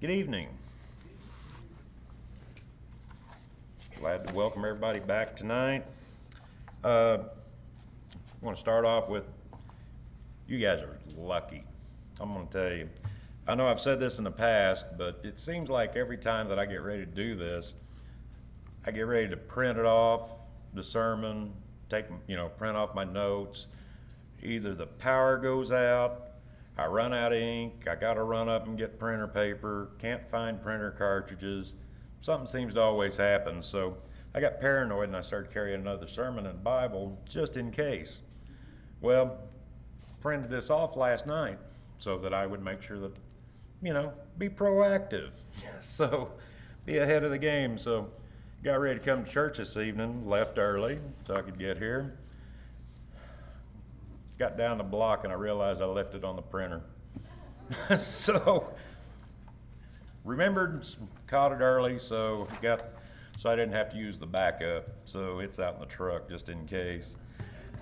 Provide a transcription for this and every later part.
Good evening. Glad to welcome everybody back tonight. Uh, I want to start off with you guys are lucky. I'm going to tell you. I know I've said this in the past, but it seems like every time that I get ready to do this, I get ready to print it off, the sermon, take, you know, print off my notes. Either the power goes out, I run out of ink, I gotta run up and get printer paper, can't find printer cartridges. Something seems to always happen, so I got paranoid and I started carrying another sermon and Bible just in case. Well, printed this off last night so that I would make sure that, you know, be proactive. so be ahead of the game. So got ready to come to church this evening, left early so I could get here got down the block and I realized I left it on the printer. so remembered, caught it early, so got so I didn't have to use the backup. So it's out in the truck just in case.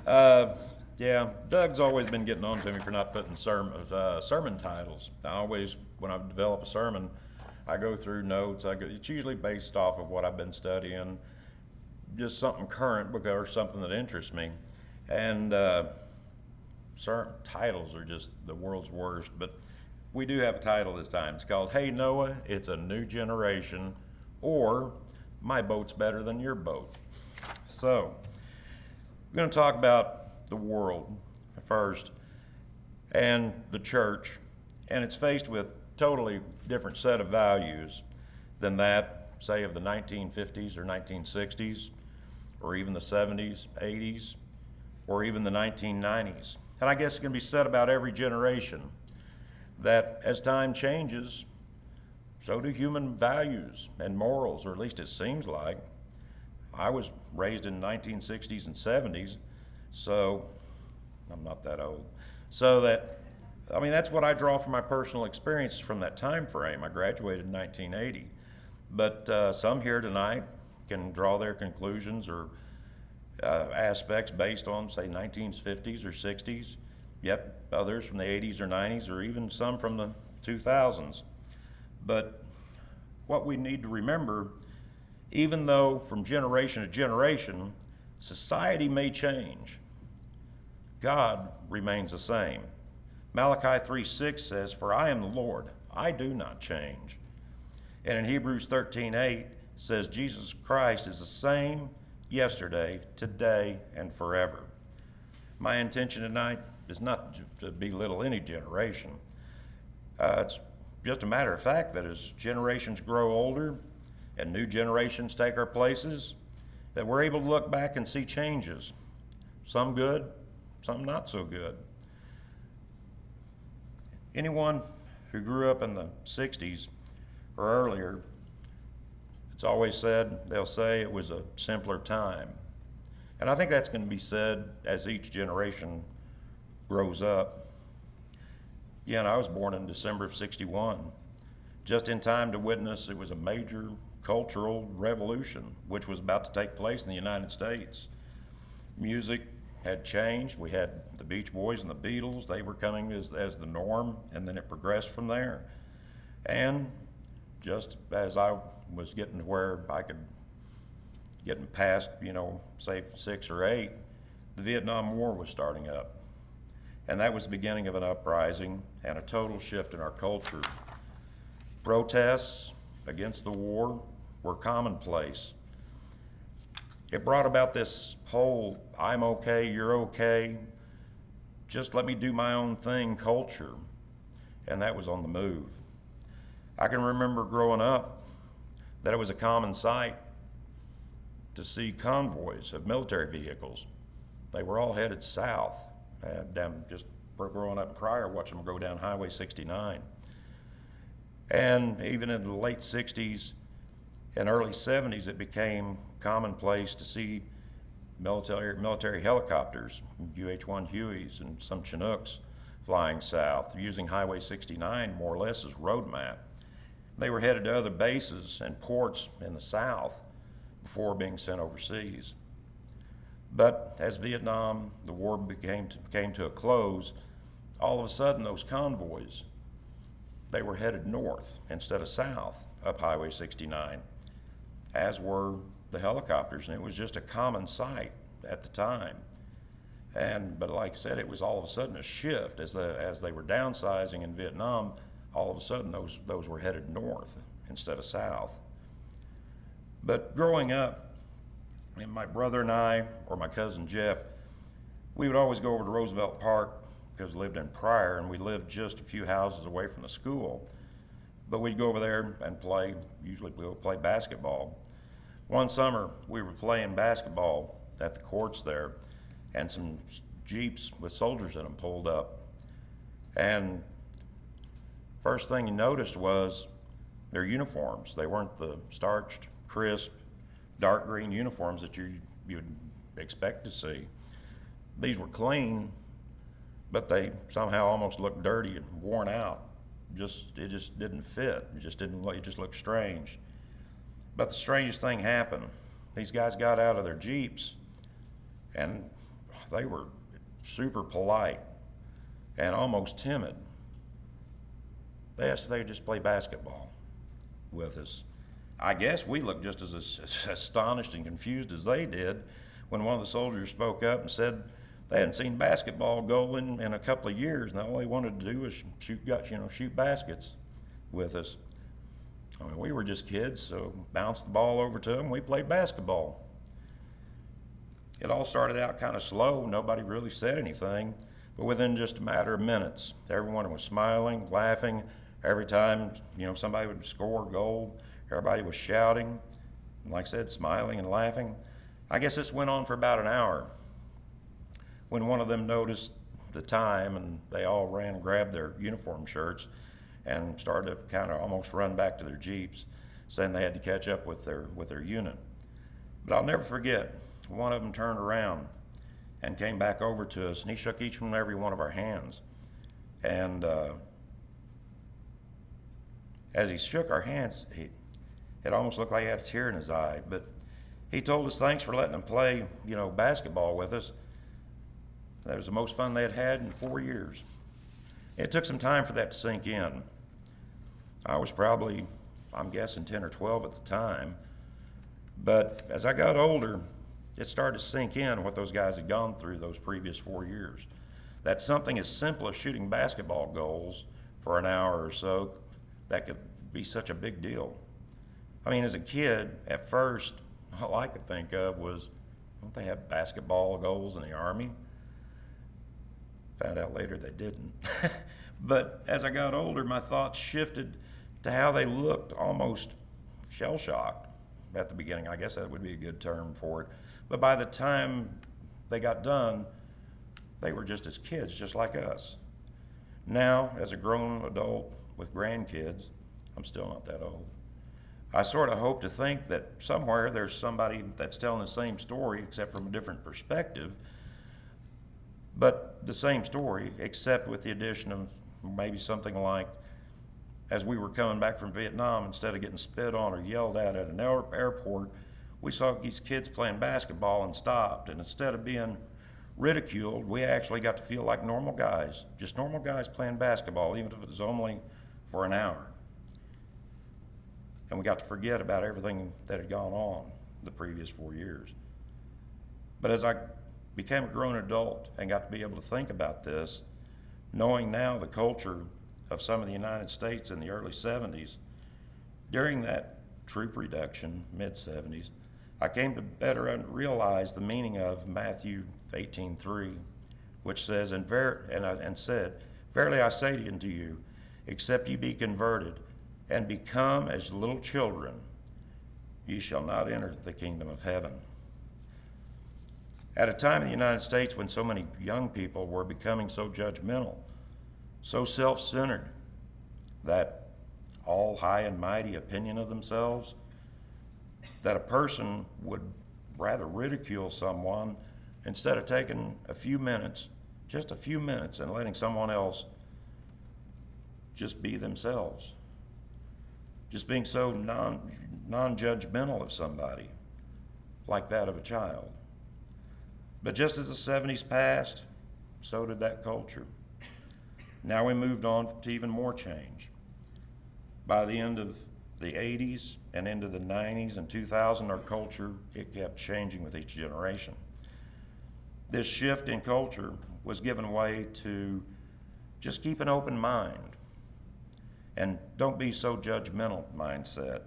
Uh, yeah, Doug's always been getting on to me for not putting sermon, uh, sermon titles. I always, when I develop a sermon, I go through notes. I go, it's usually based off of what I've been studying, just something current because or something that interests me. And uh, certain titles are just the world's worst, but we do have a title this time. It's called Hey Noah, It's a New Generation, or My Boat's Better Than Your Boat. So, we're going to talk about the world first and the church, and it's faced with totally different set of values than that, say, of the 1950s or 1960s, or even the 70s, 80s, or even the 1990s and I guess it can be said about every generation, that as time changes, so do human values and morals, or at least it seems like. I was raised in the 1960s and 70s, so I'm not that old. So that, I mean, that's what I draw from my personal experiences from that time frame. I graduated in 1980. But uh, some here tonight can draw their conclusions or uh, aspects based on, say, 1950s or 60s. Yep, others from the 80s or 90s, or even some from the 2000s. But what we need to remember, even though from generation to generation, society may change, God remains the same. Malachi 3:6 says, For I am the Lord, I do not change. And in Hebrews 13:8 says, Jesus Christ is the same yesterday, today, and forever. My intention tonight is not to belittle any generation. Uh, it's just a matter of fact that as generations grow older and new generations take our places, that we're able to look back and see changes. Some good, some not so good. Anyone who grew up in the 60s or earlier it's always said, they'll say it was a simpler time. And I think that's going to be said as each generation grows up. Yeah, and I was born in December of 61, just in time to witness it was a major cultural revolution which was about to take place in the United States. Music had changed. We had the Beach Boys and the Beatles, they were coming as, as the norm, and then it progressed from there. And just as I was getting to where I could getting past, you know, say six or eight, the Vietnam War was starting up. And that was the beginning of an uprising and a total shift in our culture. Protests against the war were commonplace. It brought about this whole I'm okay, you're okay, just let me do my own thing culture. And that was on the move. I can remember growing up that it was a common sight to see convoys of military vehicles. They were all headed south. Uh, down just growing up in Pryor, watching them go down Highway 69. And even in the late 60s and early 70s, it became commonplace to see military, military helicopters, UH-1 Hueys and some Chinooks flying south, using Highway 69 more or less as road map. They were headed to other bases and ports in the South before being sent overseas. But as Vietnam, the war became to, came to a close, all of a sudden those convoys, they were headed north instead of south up Highway 69, as were the helicopters, and it was just a common sight at the time. And but like I said, it was all of a sudden a shift as the as they were downsizing in Vietnam. All of a sudden, those those were headed north instead of south. But growing up, and my brother and I, or my cousin Jeff, we would always go over to Roosevelt Park because we lived in Pryor and we lived just a few houses away from the school. But we'd go over there and play, usually we would play basketball. One summer, we were playing basketball at the courts there, and some Jeeps with soldiers in them pulled up. And first thing you noticed was their uniforms. They weren't the starched, crisp, dark green uniforms that you, you'd expect to see. These were clean, but they somehow almost looked dirty and worn out. Just it just didn't fit. It just didn't. It just looked strange. But the strangest thing happened. These guys got out of their jeeps, and they were super polite and almost timid. They asked if they just play basketball with us. I guess we looked just as astonished and confused as they did when one of the soldiers spoke up and said they hadn't seen basketball goaling in a couple of years, and all they wanted to do was shoot, you know, shoot baskets with us. I mean, we were just kids, so bounced the ball over to them. We played basketball. It all started out kind of slow. Nobody really said anything, but within just a matter of minutes, everyone was smiling, laughing. Every time you know somebody would score a goal, everybody was shouting. And like I said, smiling and laughing. I guess this went on for about an hour. When one of them noticed the time, and they all ran and grabbed their uniform shirts and started to kind of almost run back to their jeeps, saying they had to catch up with their with their unit. But I'll never forget one of them turned around and came back over to us, and he shook each and every one of our hands. And uh, as he shook our hands, he, it almost looked like he had a tear in his eye. But he told us thanks for letting him play, you know, basketball with us. That was the most fun they had had in four years. It took some time for that to sink in. I was probably, I'm guessing, 10 or 12 at the time. But as I got older, it started to sink in what those guys had gone through those previous four years. That something as simple as shooting basketball goals for an hour or so, that could be such a big deal. I mean, as a kid, at first, all I could think of was, don't they have basketball goals in the Army? Found out later they didn't. but as I got older, my thoughts shifted to how they looked almost shell shocked at the beginning. I guess that would be a good term for it. But by the time they got done, they were just as kids, just like us. Now, as a grown adult with grandkids, I'm still not that old. I sort of hope to think that somewhere there's somebody that's telling the same story, except from a different perspective, but the same story, except with the addition of maybe something like as we were coming back from Vietnam, instead of getting spit on or yelled at at an airport, we saw these kids playing basketball and stopped. And instead of being ridiculed, we actually got to feel like normal guys, just normal guys playing basketball, even if it was only for an hour. And we got to forget about everything that had gone on the previous four years. But as I became a grown adult and got to be able to think about this, knowing now the culture of some of the United States in the early 70s, during that troop reduction, mid 70s, I came to better realize the meaning of Matthew 18:3, which says, and, ver- and, uh, and said, Verily I say unto you, except ye be converted and become as little children, ye shall not enter the kingdom of heaven. At a time in the United States when so many young people were becoming so judgmental, so self centered, that all high and mighty opinion of themselves that a person would rather ridicule someone instead of taking a few minutes, just a few minutes, and letting someone else just be themselves. Just being so non, non-judgmental of somebody, like that of a child. But just as the 70s passed, so did that culture. Now we moved on to even more change. By the end of the 80s and into the 90s and 2000, our culture, it kept changing with each generation. This shift in culture was given way to just keep an open mind and don't be so judgmental mindset.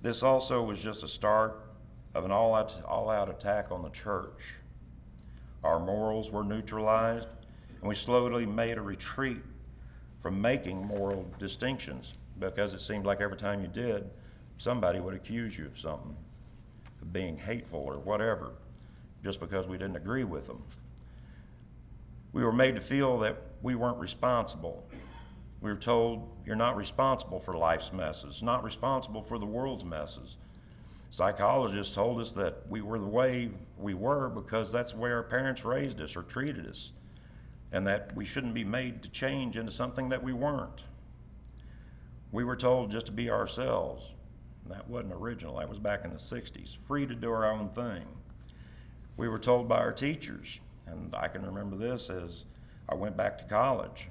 This also was just a start of an all out, all out attack on the church. Our morals were neutralized, and we slowly made a retreat from making moral distinctions because it seemed like every time you did, somebody would accuse you of something, of being hateful or whatever, just because we didn't agree with them. We were made to feel that we weren't responsible. We were told, you're not responsible for life's messes, not responsible for the world's messes. Psychologists told us that we were the way we were because that's the way our parents raised us or treated us, and that we shouldn't be made to change into something that we weren't. We were told just to be ourselves. That wasn't original, that was back in the 60s, free to do our own thing. We were told by our teachers, and I can remember this as I went back to college.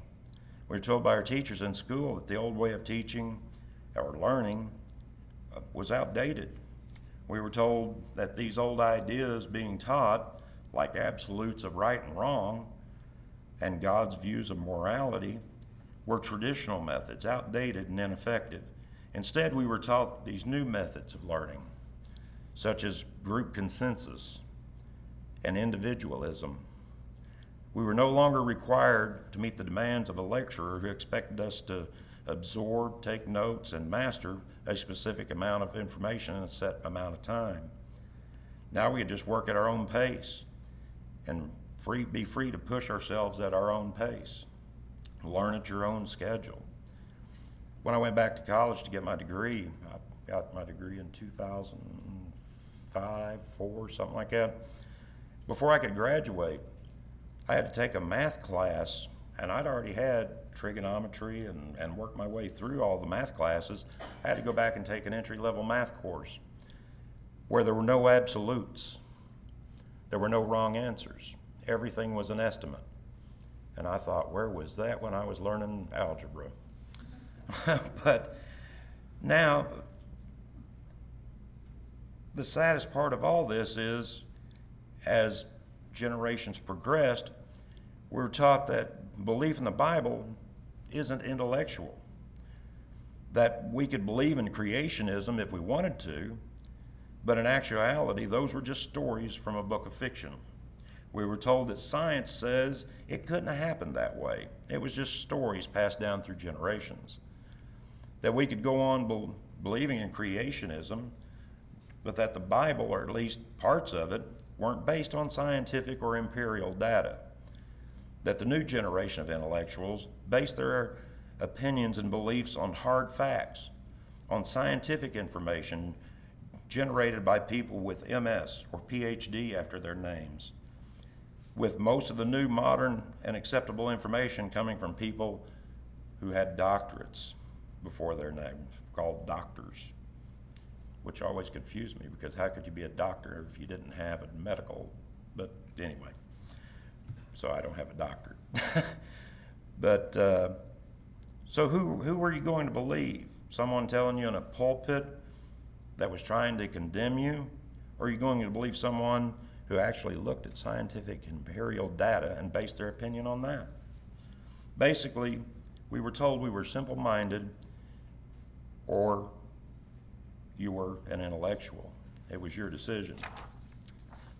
We were told by our teachers in school that the old way of teaching or learning uh, was outdated we were told that these old ideas being taught, like absolutes of right and wrong, and God's views of morality, were traditional methods, outdated and ineffective. Instead, we were taught these new methods of learning, such as group consensus and individualism. We were no longer required to meet the demands of a lecturer who expected us to absorb, take notes, and master a specific amount of information in a set amount of time. Now we could just work at our own pace and free, be free to push ourselves at our own pace, learn at your own schedule. When I went back to college to get my degree, I got my degree in 2005, 4, something like that. Before I could graduate, I had to take a math class, and I'd already had trigonometry and, and worked my way through all the math classes, I had to go back and take an entry level math course where there were no absolutes. There were no wrong answers. Everything was an estimate. And I thought, where was that when I was learning algebra? but now, the saddest part of all this is as generations progressed, were taught that belief in the Bible isn't intellectual. That we could believe in creationism if we wanted to, but in actuality, those were just stories from a book of fiction. We were told that science says it couldn't have happened that way. It was just stories passed down through generations. That we could go on be- believing in creationism, but that the Bible, or at least parts of it, weren't based on scientific or imperial data that the new generation of intellectuals base their opinions and beliefs on hard facts, on scientific information generated by people with MS or PhD after their names, with most of the new modern and acceptable information coming from people who had doctorates before their names, called doctors, which always confused me because how could you be a doctor if you didn't have a medical? But anyway so I don't have a doctorate. but uh, so who who were you going to believe? Someone telling you in a pulpit that was trying to condemn you, or are you going to believe someone who actually looked at scientific imperial data and based their opinion on that? Basically, we were told we were simple-minded, or you were an intellectual. It was your decision.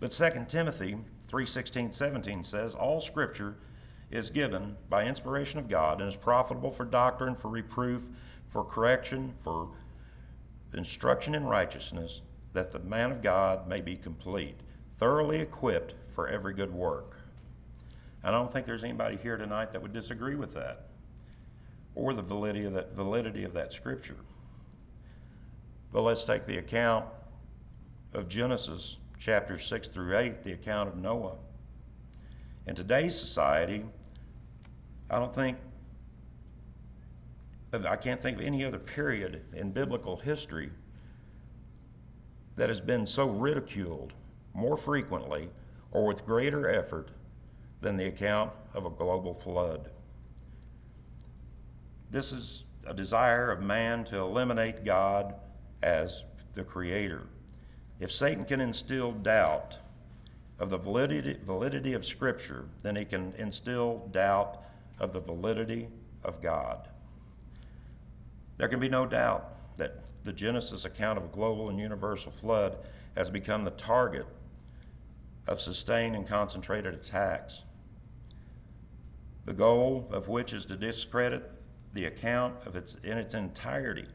But 2 Timothy 3:16, 17 says, "All scripture is given by inspiration of God and is profitable for doctrine, for reproof, for correction, for instruction in righteousness, that the man of God may be complete, thoroughly equipped for every good work." And I don't think there's anybody here tonight that would disagree with that or the validity of that, validity of that scripture. But let's take the account of Genesis chapters 6 through 8, the account of Noah. In today's society, I don't think, I can't think of any other period in biblical history that has been so ridiculed more frequently or with greater effort than the account of a global flood. This is a desire of man to eliminate God as the creator. If Satan can instill doubt of the validity, validity of Scripture, then he can instill doubt of the validity of God. There can be no doubt that the Genesis account of a global and universal flood has become the target of sustained and concentrated attacks, the goal of which is to discredit the account of its, in its entirety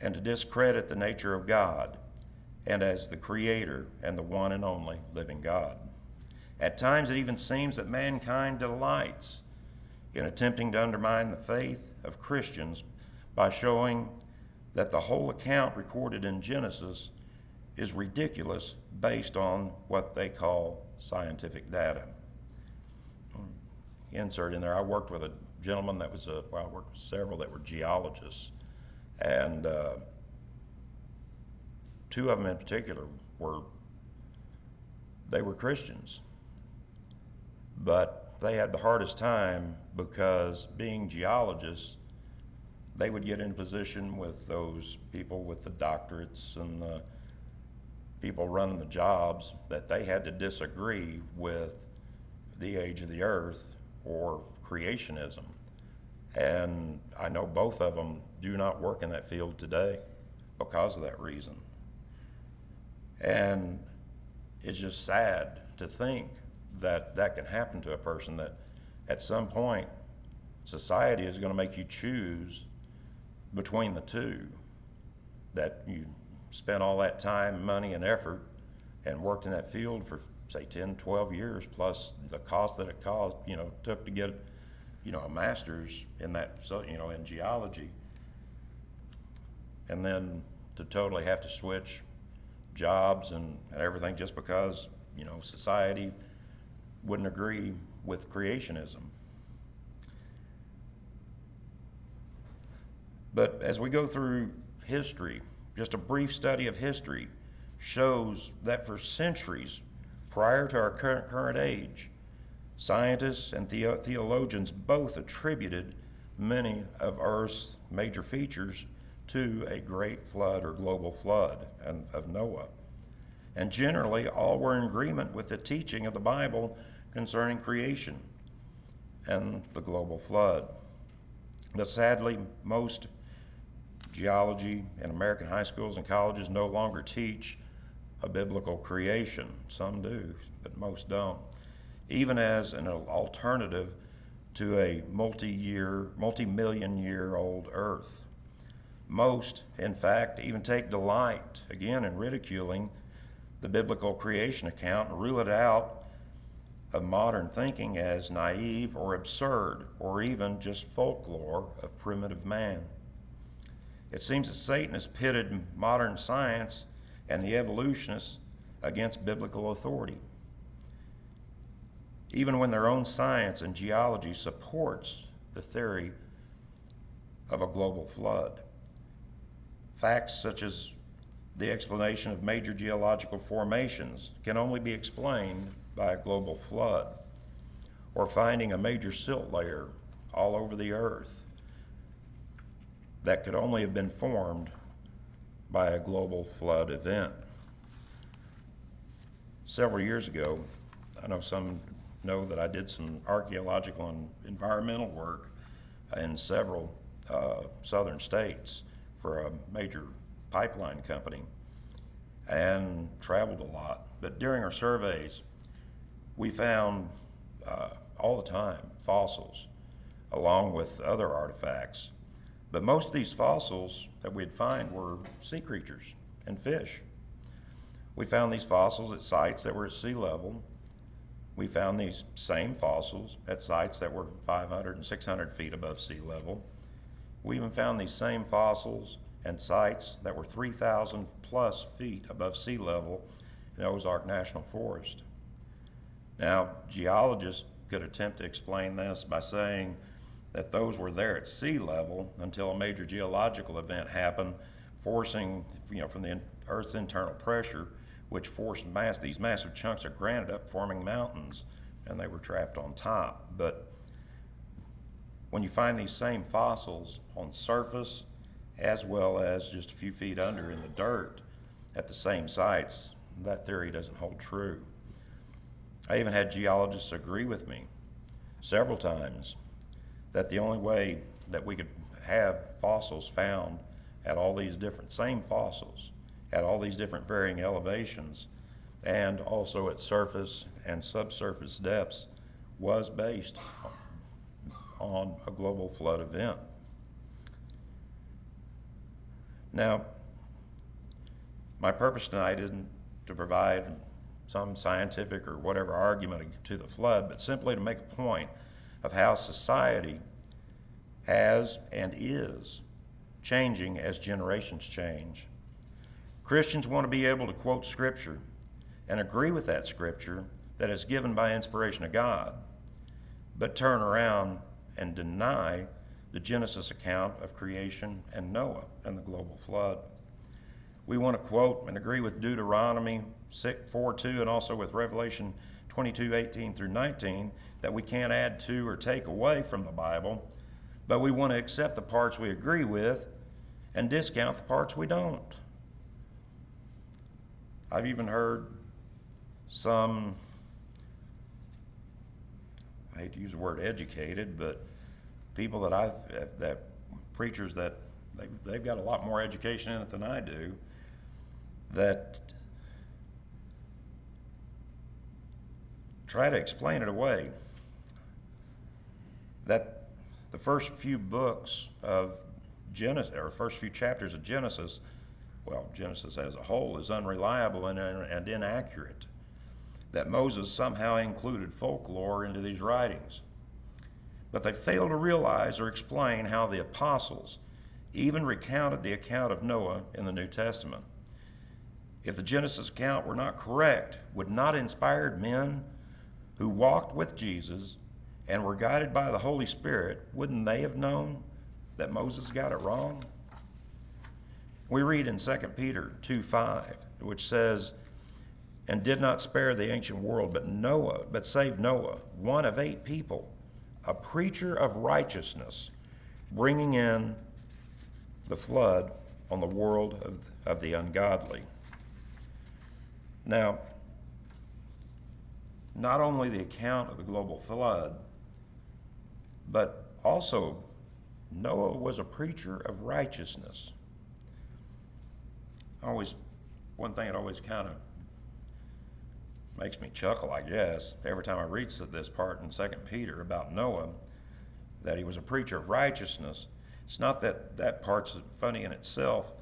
and to discredit the nature of God and as the Creator and the one and only living God. At times, it even seems that mankind delights in attempting to undermine the faith of Christians by showing that the whole account recorded in Genesis is ridiculous based on what they call scientific data. Insert in there, I worked with a gentleman that was a, well, I worked with several that were geologists, and uh, two of them in particular were, they were Christians. But they had the hardest time because being geologists, they would get in position with those people with the doctorates and the people running the jobs that they had to disagree with the age of the earth or creationism. And I know both of them do not work in that field today because of that reason. And it's just sad to think that that can happen to a person that at some point society is going to make you choose between the two that you spent all that time, money, and effort and worked in that field for say 10, 12 years, plus the cost that it cost, you know, took to get, you know, a master's in that, you know, in geology, and then to totally have to switch jobs and, and everything just because, you know, society wouldn't agree with creationism. But as we go through history, just a brief study of history shows that for centuries prior to our current, current age, scientists and the- theologians both attributed many of Earth's major features to a great flood or global flood of Noah. And generally, all were in agreement with the teaching of the Bible concerning creation and the global flood. But sadly, most geology in American high schools and colleges no longer teach a biblical creation. Some do, but most don't. Even as an alternative to a multi year, multi million year old earth. Most, in fact, even take delight, again, in ridiculing the biblical creation account and rule it out of modern thinking as naive or absurd or even just folklore of primitive man. It seems that Satan has pitted modern science and the evolutionists against biblical authority. Even when their own science and geology supports the theory of a global flood. Facts such as the explanation of major geological formations can only be explained by a global flood, or finding a major silt layer all over the earth that could only have been formed by a global flood event. Several years ago, I know some know that I did some archaeological and environmental work in several uh, southern states for a major pipeline company and traveled a lot. But during our surveys, we found uh, all the time fossils along with other artifacts but most of these fossils that we'd find were sea creatures and fish. We found these fossils at sites that were at sea level. We found these same fossils at sites that were 500 and 600 feet above sea level. We even found these same fossils and sites that were 3,000 plus feet above sea level in Ozark National Forest. Now, geologists could attempt to explain this by saying that those were there at sea level until a major geological event happened, forcing, you know, from the Earth's internal pressure, which forced mass, these massive chunks of granite up, forming mountains, and they were trapped on top. But when you find these same fossils on surface as well as just a few feet under in the dirt at the same sites, that theory doesn't hold true. I even had geologists agree with me several times that the only way that we could have fossils found at all these different, same fossils, at all these different varying elevations, and also at surface and subsurface depths, was based on a global flood event. Now, my purpose tonight isn't to provide some scientific or whatever argument to the flood, but simply to make a point of how society has and is changing as generations change. Christians want to be able to quote Scripture and agree with that Scripture that is given by inspiration of God, but turn around and deny the Genesis account of creation and Noah and the global flood. We want to quote and agree with Deuteronomy 4 2 and also with Revelation 22 18 through 19 that we can't add to or take away from the Bible, but we want to accept the parts we agree with and discount the parts we don't. I've even heard some, I hate to use the word educated, but people that I've, that preachers that they, they've got a lot more education in it than I do, that try to explain it away. That the first few books of Genesis, or first few chapters of Genesis, well, Genesis as a whole, is unreliable and, and inaccurate. That Moses somehow included folklore into these writings. But they fail to realize or explain how the apostles even recounted the account of Noah in the New Testament. If the Genesis account were not correct, would not inspired men who walked with Jesus and were guided by the Holy Spirit, wouldn't they have known that Moses got it wrong? We read in 2 Peter 2 5, which says, And did not spare the ancient world, but Noah, but saved Noah, one of eight people, a preacher of righteousness, bringing in the flood on the world of, of the ungodly. Now, not only the account of the global flood, but also Noah was a preacher of righteousness. Always, one thing that always kind of makes me chuckle, I guess, every time I read this part in Second Peter about Noah, that he was a preacher of righteousness. It's not that that part's funny in itself,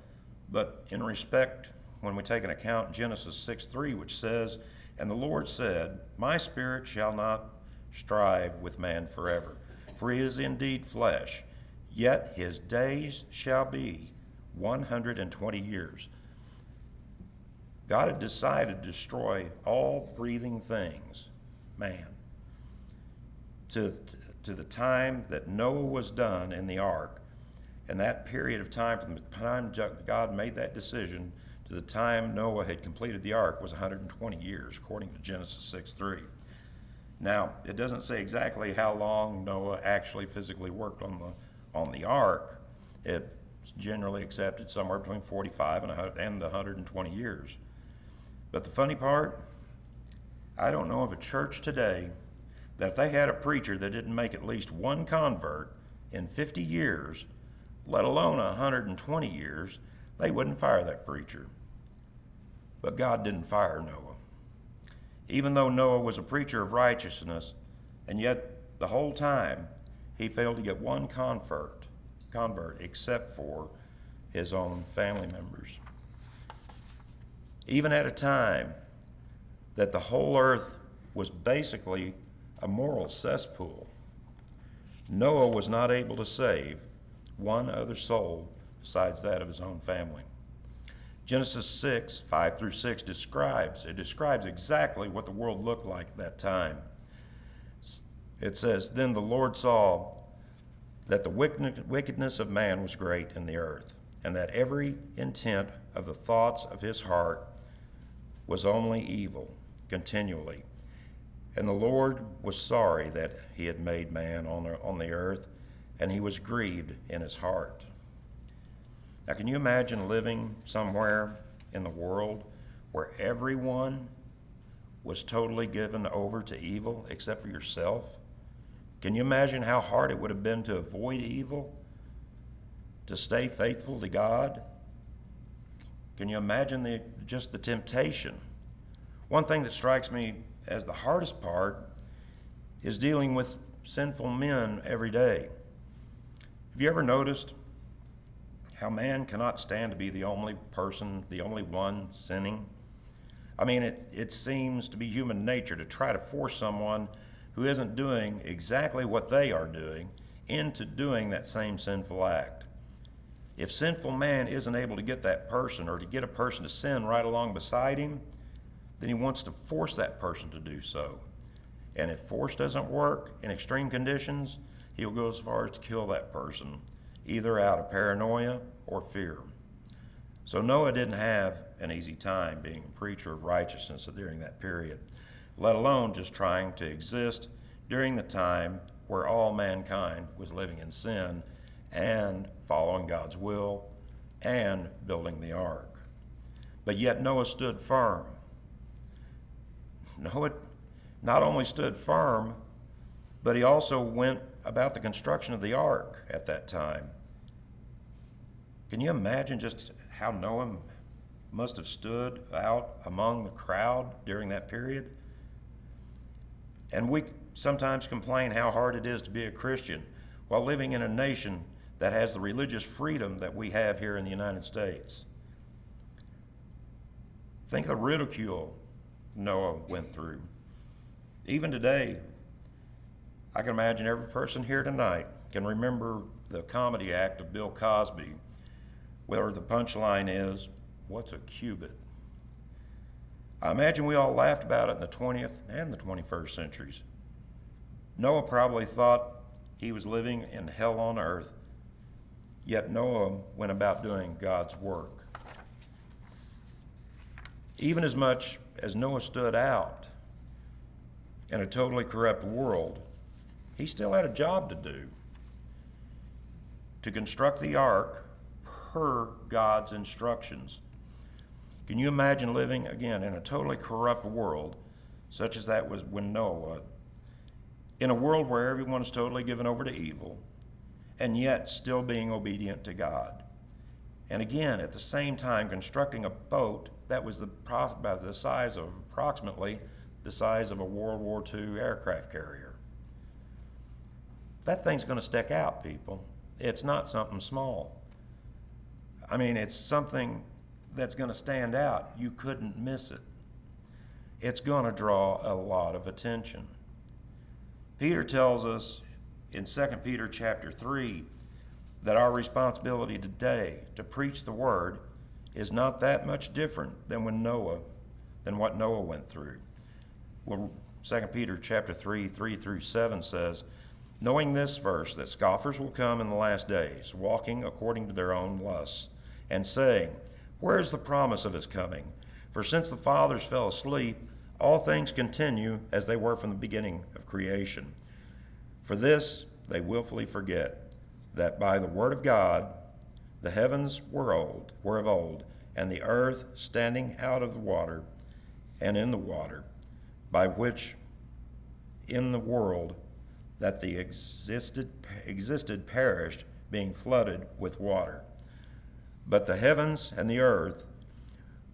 but in respect, when we take an account Genesis 6 3, which says, And the Lord said, My spirit shall not strive with man forever, for he is indeed flesh Yet his days shall be 120 years. God had decided to destroy all breathing things, man, to, to the time that Noah was done in the ark. And that period of time, from the time God made that decision to the time Noah had completed the ark, was 120 years, according to Genesis 6 3. Now, it doesn't say exactly how long Noah actually physically worked on the on the ark, it's generally accepted somewhere between 45 and, and the 120 years. But the funny part, I don't know of a church today that if they had a preacher that didn't make at least one convert in 50 years, let alone 120 years, they wouldn't fire that preacher. But God didn't fire Noah. Even though Noah was a preacher of righteousness, and yet the whole time he failed to get one convert, convert except for his own family members. Even at a time that the whole earth was basically a moral cesspool, Noah was not able to save one other soul besides that of his own family. Genesis 6, 5 through 6 describes, it describes exactly what the world looked like at that time it says, Then the Lord saw that the wickedness of man was great in the earth, and that every intent of the thoughts of his heart was only evil continually. And the Lord was sorry that he had made man on the, on the earth, and he was grieved in his heart. Now, can you imagine living somewhere in the world where everyone was totally given over to evil except for yourself? Can you imagine how hard it would have been to avoid evil, to stay faithful to God? Can you imagine the, just the temptation? One thing that strikes me as the hardest part is dealing with sinful men every day. Have you ever noticed how man cannot stand to be the only person, the only one sinning? I mean, it, it seems to be human nature to try to force someone who isn't doing exactly what they are doing into doing that same sinful act. If sinful man isn't able to get that person or to get a person to sin right along beside him, then he wants to force that person to do so. And if force doesn't work in extreme conditions, he'll go as far as to kill that person, either out of paranoia or fear. So Noah didn't have an easy time being a preacher of righteousness during that period, let alone just trying to exist during the time where all mankind was living in sin and following God's will and building the ark. But yet Noah stood firm. Noah not only stood firm, but he also went about the construction of the ark at that time. Can you imagine just how Noah must have stood out among the crowd during that period? And we sometimes complain how hard it is to be a Christian while living in a nation that has the religious freedom that we have here in the United States. Think of the ridicule Noah went through. Even today, I can imagine every person here tonight can remember the comedy act of Bill Cosby, where the punchline is, What's a cubit? I imagine we all laughed about it in the 20th and the 21st centuries. Noah probably thought he was living in hell on earth, yet Noah went about doing God's work. Even as much as Noah stood out in a totally corrupt world, he still had a job to do to construct the ark per God's instructions. Can you imagine living again in a totally corrupt world, such as that was when Noah, in a world where everyone is totally given over to evil, and yet still being obedient to God? And again, at the same time, constructing a boat that was the, about the size of approximately the size of a World War II aircraft carrier. That thing's going to stick out, people. It's not something small. I mean, it's something that's going to stand out. You couldn't miss it. It's going to draw a lot of attention. Peter tells us in 2 Peter chapter 3 that our responsibility today to preach the word is not that much different than when Noah than what Noah went through. Well, 2 Peter chapter 3, 3 through 7 says, Knowing this verse, that scoffers will come in the last days, walking according to their own lusts, and saying, Where is the promise of his coming? For since the fathers fell asleep, all things continue as they were from the beginning of creation. For this they wilfully forget, that by the word of God the heavens were old, were of old, and the earth standing out of the water and in the water, by which in the world that the existed, existed perished, being flooded with water. But the heavens and the earth,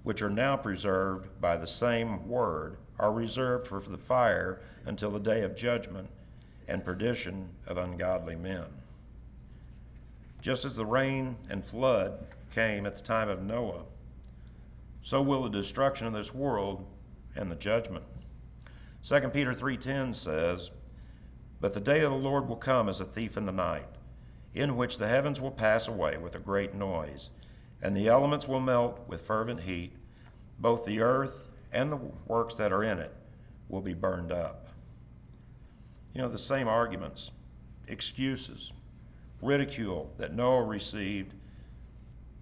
which are now preserved by the same word, are reserved for the fire until the day of judgment and perdition of ungodly men. Just as the rain and flood came at the time of Noah, so will the destruction of this world and the judgment. 2 Peter 3:10 says, "But the day of the Lord will come as a thief in the night, in which the heavens will pass away with a great noise, and the elements will melt with fervent heat, both the earth and the works that are in it will be burned up." You know, the same arguments, excuses, ridicule that Noah received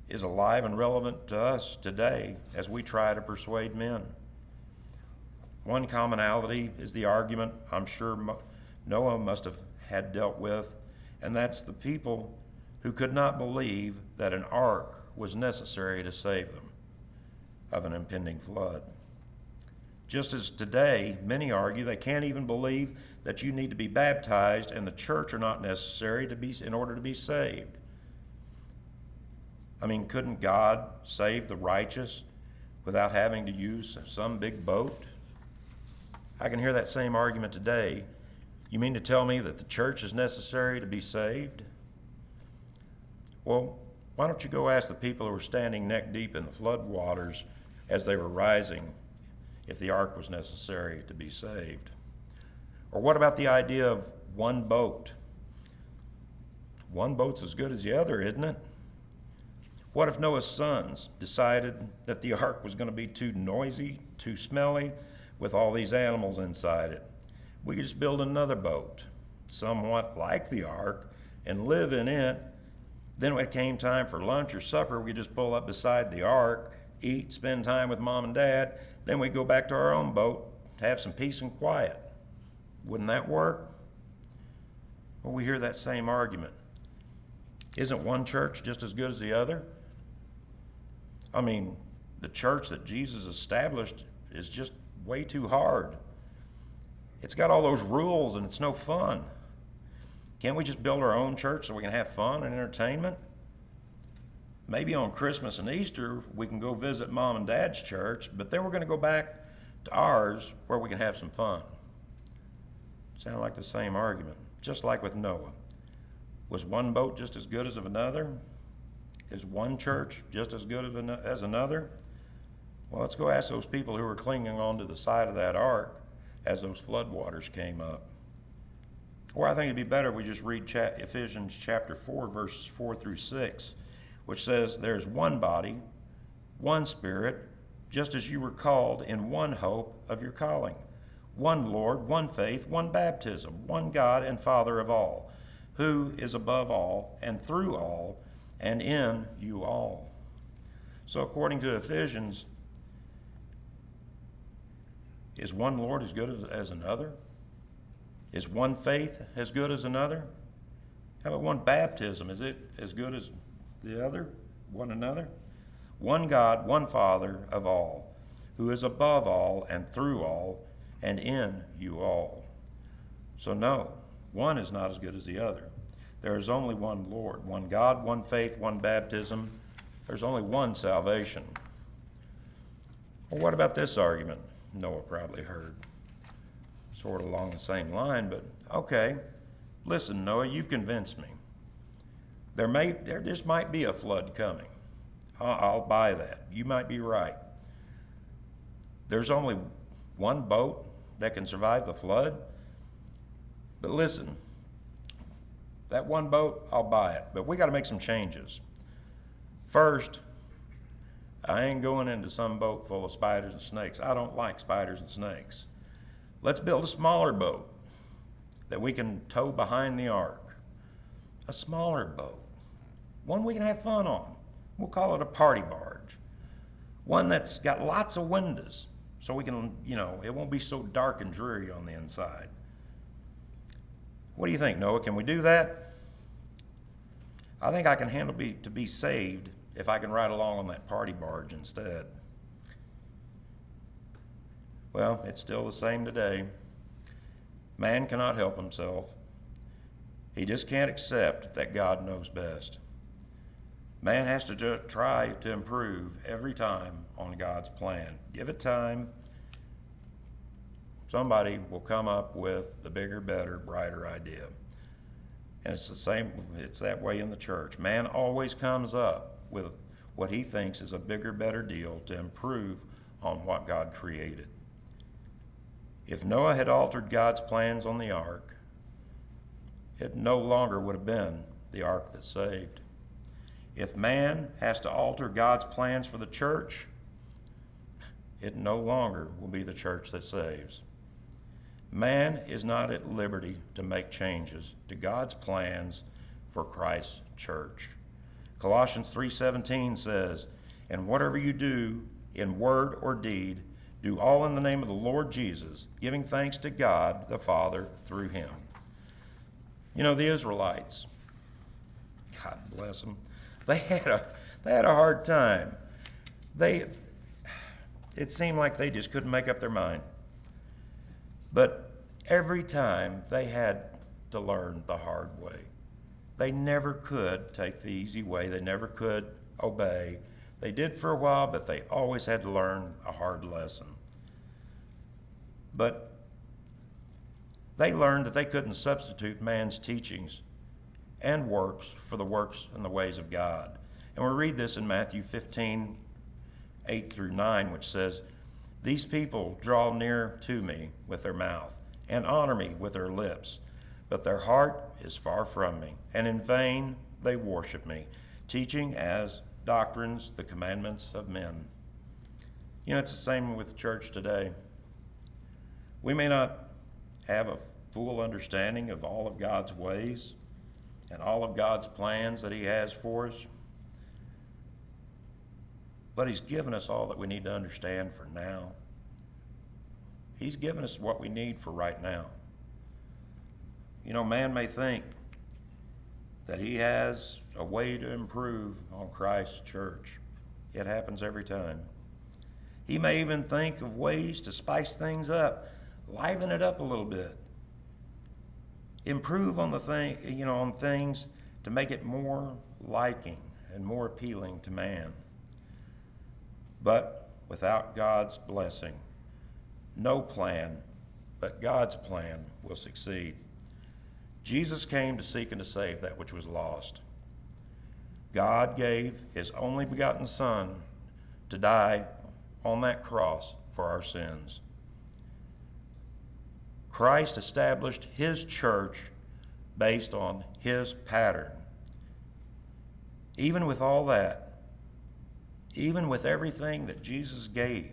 is alive and relevant to us today as we try to persuade men. One commonality is the argument I'm sure Noah must have had dealt with and that's the people who could not believe that an ark was necessary to save them of an impending flood. Just as today, many argue they can't even believe that you need to be baptized and the church are not necessary to be in order to be saved. I mean, couldn't God save the righteous without having to use some big boat? I can hear that same argument today. You mean to tell me that the church is necessary to be saved? Well, why don't you go ask the people who were standing neck deep in the flood waters as they were rising if the ark was necessary to be saved? Or what about the idea of one boat? One boat's as good as the other, isn't it? What if Noah's sons decided that the ark was going to be too noisy, too smelly, with all these animals inside it? We could just build another boat, somewhat like the ark, and live in it. Then when it came time for lunch or supper, we just pull up beside the ark, eat, spend time with mom and dad. Then we go back to our own boat have some peace and quiet. Wouldn't that work? Well, we hear that same argument. Isn't one church just as good as the other? I mean, the church that Jesus established is just way too hard. It's got all those rules and it's no fun. Can't we just build our own church so we can have fun and entertainment? Maybe on Christmas and Easter we can go visit mom and dad's church, but then we're going to go back to ours where we can have some fun. Sound like the same argument, just like with Noah. Was one boat just as good as of another? Is one church just as good as another? Well, let's go ask those people who were clinging onto the side of that ark as those floodwaters came up. Or I think it'd be better if we just read Ephesians chapter 4, verses 4 through 6, which says, There's one body, one spirit, just as you were called in one hope of your calling, one Lord, one faith, one baptism, one God and Father of all, who is above all and through all and in you all. So, according to Ephesians, is one Lord as good as, as another? Is one faith as good as another? How about one baptism? Is it as good as the other, one another? One God, one Father of all, who is above all and through all and in you all. So, no, one is not as good as the other. There is only one Lord, one God, one faith, one baptism. There's only one salvation. Well, what about this argument? Noah probably heard. Sort of along the same line, but okay. Listen, Noah, you've convinced me. There may there just might be a flood coming. I'll, I'll buy that. You might be right. There's only one boat that can survive the flood. But listen, that one boat, I'll buy it. But we got to make some changes. First, I ain't going into some boat full of spiders and snakes. I don't like spiders and snakes. Let's build a smaller boat that we can tow behind the ark. A smaller boat. One we can have fun on. We'll call it a party barge. One that's got lots of windows so we can, you know, it won't be so dark and dreary on the inside. What do you think, Noah? Can we do that? I think I can handle be, to be saved if I can ride along on that party barge instead. Well, it's still the same today. Man cannot help himself. He just can't accept that God knows best. Man has to try to improve every time on God's plan. Give it time somebody will come up with the bigger, better, brighter idea. And it's the same, it's that way in the church. Man always comes up with what he thinks is a bigger, better deal to improve on what God created. If Noah had altered God's plans on the ark, it no longer would have been the ark that saved. If man has to alter God's plans for the church, it no longer will be the church that saves. Man is not at liberty to make changes to God's plans for Christ's church. Colossians 3:17 says, "And whatever you do in word or deed, do all in the name of the Lord Jesus, giving thanks to God the Father through him." You know, the Israelites, God bless them, they had a, they had a hard time. They, it seemed like they just couldn't make up their mind. But every time they had to learn the hard way. They never could take the easy way, they never could obey. They did for a while, but they always had to learn a hard lesson. But they learned that they couldn't substitute man's teachings and works for the works and the ways of God. And we read this in Matthew 15, 8 through 9, which says, These people draw near to me with their mouth and honor me with their lips, but their heart is far from me, and in vain they worship me, teaching as doctrines the commandments of men. You know, it's the same with the church today. We may not have a full understanding of all of God's ways and all of God's plans that He has for us, but He's given us all that we need to understand for now. He's given us what we need for right now. You know, man may think that he has a way to improve on Christ's church. It happens every time. He may even think of ways to spice things up, liven it up a little bit, improve on the thing, you know, on things to make it more liking and more appealing to man. But without God's blessing, no plan but God's plan will succeed. Jesus came to seek and to save that which was lost. God gave his only begotten Son to die on that cross for our sins. Christ established his church based on his pattern. Even with all that, even with everything that Jesus gave,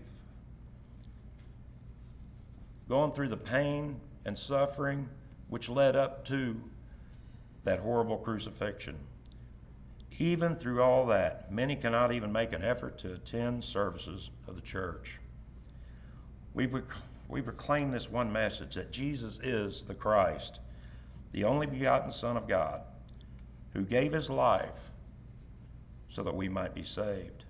going through the pain and suffering which led up to that horrible crucifixion. Even through all that, many cannot even make an effort to attend services of the church. We, we proclaim this one message that Jesus is the Christ, the only begotten Son of God, who gave his life so that we might be saved.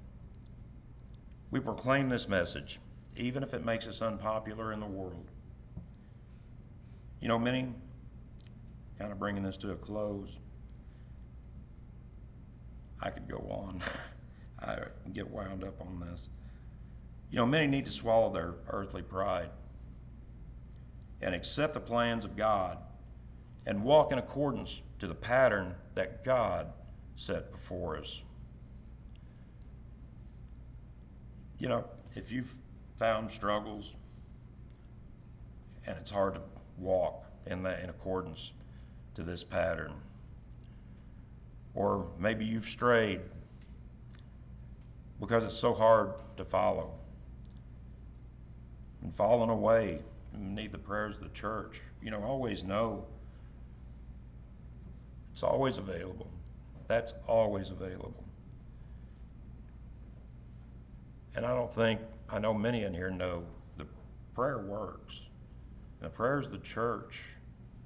We proclaim this message even if it makes us unpopular in the world. You know, many, kind of bringing this to a close, I could go on. I get wound up on this. You know, many need to swallow their earthly pride and accept the plans of God and walk in accordance to the pattern that God set before us. You know, if you've found struggles, and it's hard to walk in that in accordance to this pattern. Or maybe you've strayed because it's so hard to follow. And fallen away, and need the prayers of the church. You know, always know it's always available. That's always available. And I don't think I know many in here know the prayer works. The prayers of the church,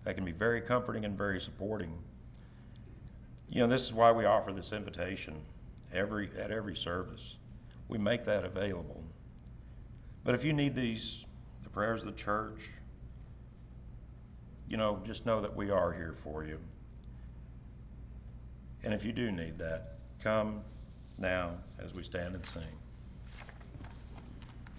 they can be very comforting and very supporting. You know, this is why we offer this invitation every at every service. We make that available. But if you need these, the prayers of the church, you know, just know that we are here for you. And if you do need that, come now as we stand and sing.